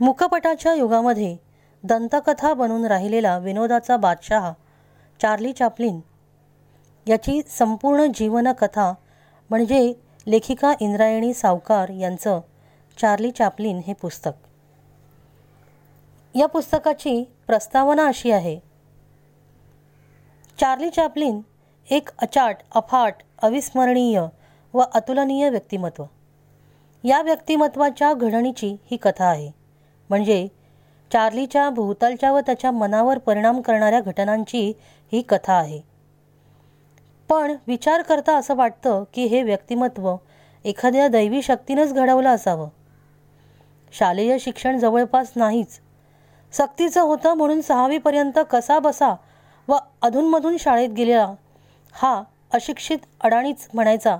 मुखपटाच्या युगामध्ये दंतकथा बनून राहिलेला विनोदाचा बादशहा चार्ली चापलिन. याची संपूर्ण जीवनकथा म्हणजे लेखिका इंद्रायणी सावकार यांचं चार्ली चापलिन हे पुस्तक. या पुस्तकाची प्रस्तावना अशी आहे. चार्ली चॅपलिन एक अचाट अफाट अविस्मरणीय व अतुलनीय व्यक्तिमत्व. या व्यक्तिमत्वाच्या घडणीची ही कथा आहे. म्हणजे चार्लीच्या भोवतालच्या व त्याच्या मनावर परिणाम करणाऱ्या घटनांची ही कथा आहे. पण विचार करता असं वाटतं की हे व्यक्तिमत्व एखाद्या दैवी शक्तीनंच घडवलं असावं. शालेय शिक्षण जवळपास नाहीच. सक्तीचं होतं म्हणून सहावीपर्यंत कसा बसा व अधूनमधून शाळेत गेलेला हा अशिक्षित अडाणीच म्हणायचा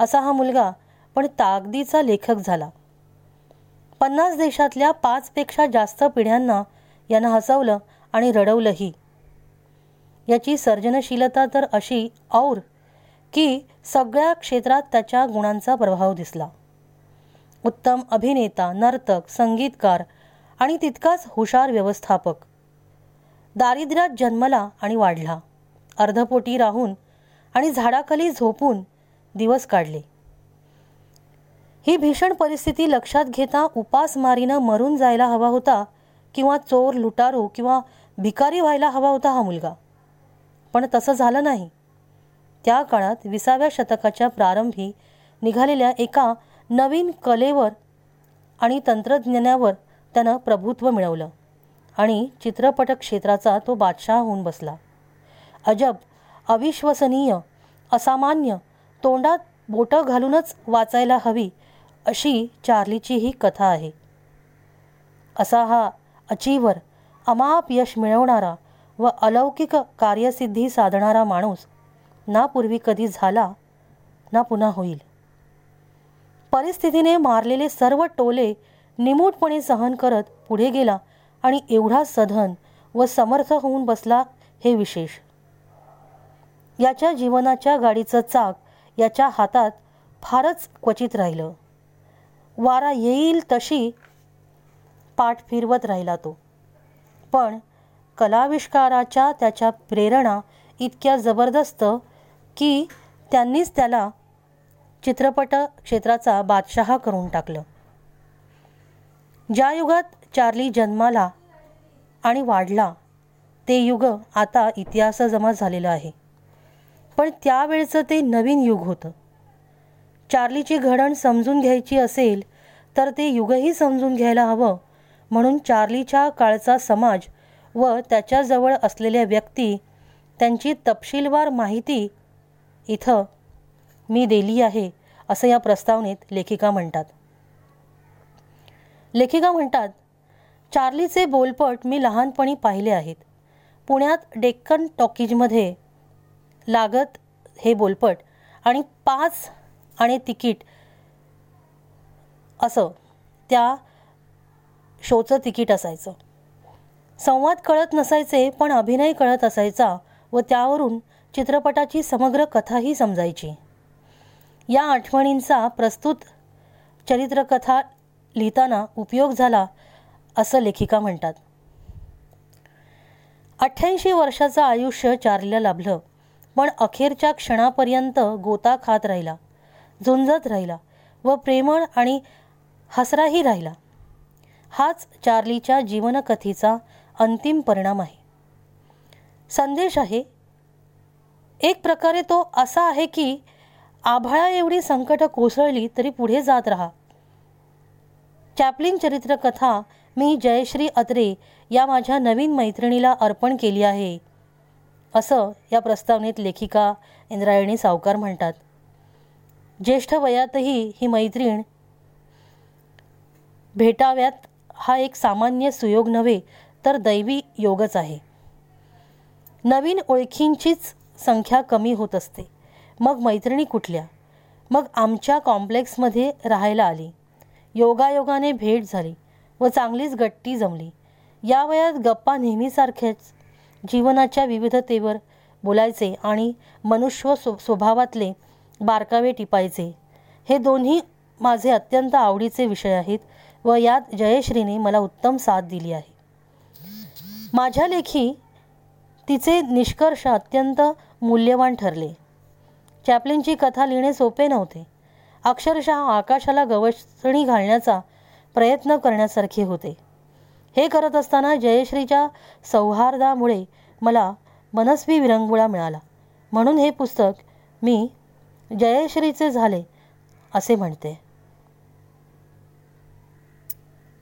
असा हा मुलगा पण ताकदीचा लेखक झाला. पन्नास देशातल्या पाचपेक्षा जास्त पिढ्यांना यानं हसवलं आणि रडवलंही. याची सर्जनशीलता तर अशी और की सगळ्या क्षेत्रात त्याच्या गुणांचा प्रभाव दिसला. उत्तम अभिनेता नर्तक संगीतकार आणि तितकाच हुशार व्यवस्थापक. दारिद्र्यात जन्मला आणि वाढला. अर्धपोटी राहून आणि झाडाखाली झोपून दिवस काढले. ही भीषण परिस्थिती लक्षात घेता उपासमारीनं मरून जायला हवा होता किंवा चोर लुटारू किंवा भिकारी व्हायला हवा होता हा मुलगा. पण तसं झालं नाही. त्या काळात विसाव्या शतकाच्या प्रारंभी निघालेल्या एका नवीन कलेवर आणि तंत्रज्ञानावर त्यानं प्रभुत्व मिळवलं आणि चित्रपट क्षेत्राचा तो बादशाह होऊन बसला. अजब अविश्वसनीय असामान्य तोंडात बोटं घालूनच वाचायला हवी अशी चार्लीची ही कथा आहे. असा हा अचीवर अमाप यश मिळवणारा व अलौकिक कार्यसिद्धी साधणारा माणूस ना पूर्वी कधी झाला ना पुन्हा होईल. परिस्थितीने मारलेले सर्व टोले निमूटपणे सहन करत पुढे गेला आणि एवढा सधन व समर्थ होऊन बसला हे विशेष. याच्या जीवनाच्या गाडीचं चाक याच्या हातात फारच क्वचित राहिलं. वारा येईल तशी पाठ फिरवत राहिला तो. पण कलाविष्काराच्या त्याच्या प्रेरणा इतक्या जबरदस्त की त्यांनीच त्याला चित्रपट क्षेत्राचा बादशहा करून टाकलं. ज्या युगात चार्ली जन्माला आणि वाढला ते युग आता इतिहास जमा झालेलं आहे. पण त्यावेळचं ते नवीन युग होतं. चार्लीची घडण समजून घ्यायची असेल तर ते युगही समजून घ्यायला हवं म्हणून चार्लीच्या काळचा समाज व त्याच्याजवळ असलेल्या व्यक्ती त्यांची तपशीलवार माहिती इथं मी दिली आहे असं या प्रस्तावनेत लेखिका म्हणतात. लेखिका म्हणतात चार्लीचे बोलपट मी लहानपणी पाहिले आहेत. पुण्यात डेक्कन टॉकीजमध्ये लागत हे बोलपट आणि पाच आणि तिकीट असं त्या शोचं तिकीट असायचं. संवाद कळत नसायचे पण अभिनय कळत असायचा व त्यावरून चित्रपटाची समग्र कथाही समजायची. या आठवणींचा प्रस्तुत चरित्रकथा लिहिताना उपयोग झाला असं लेखिका म्हणतात. अठ्ठ्याऐंशी वर्षाचं आयुष्य चारल्या लाभलं पण अखेरच्या क्षणापर्यंत गोता खात राहिला झुंजत राहिला व प्रेमळ आणि हसराही राहिला. हाच चार्लीच्या जीवनकथेचा अंतिम परिणाम आहे. संदेश आहे एक प्रकारे तो असा आहे की आभाळा एवढी संकट कोसळली तरी पुढे जात राहा. चॅपलिन चरित्रकथा मी जयश्री अत्रे या माझ्या नवीन मैत्रिणीला अर्पण केली आहे असं या प्रस्तावनेत लेखिका इंद्रायणी सावकार म्हणतात. ज्येष्ठ वयातही ही मैत्रीण भेटाव्यात हा एक सामान्य सुयोग नव्हे तर दैवी योगच आहे. नवीन ओळखींचीच संख्या कमी होत असते. मग मैत्रिणी कुठल्या? मग आमच्या कॉम्प्लेक्समध्ये राहायला आली. योगायोगाने भेट झाली व चांगलीच गट्टी जमली. या वयात गप्पा नेहमीसारख्याच जीवनाच्या विविधतेवर बोलायचे आणि मनुष्य स्व स्वभावातले बारकावे टिपायचे. हे दोन्ही माझे अत्यंत आवडीचे विषय आहेत. व यात जयश्रीने मला उत्तम साथ दिली आहे. माझ्या लेखी तिचे निष्कर्ष अत्यंत मूल्यवान ठरले. चॅपलिनची कथा लिहिणे सोपे नव्हते. अक्षरशः आकाशाला गवसणी घालण्याचा प्रयत्न करण्यासारखे होते. हे करत असताना जयश्रीच्या सौहार्दामुळे मला मनस्वी विरंगुळा मिळाला. म्हणून हे पुस्तक मी जयश्रीचे झाले असे म्हणते.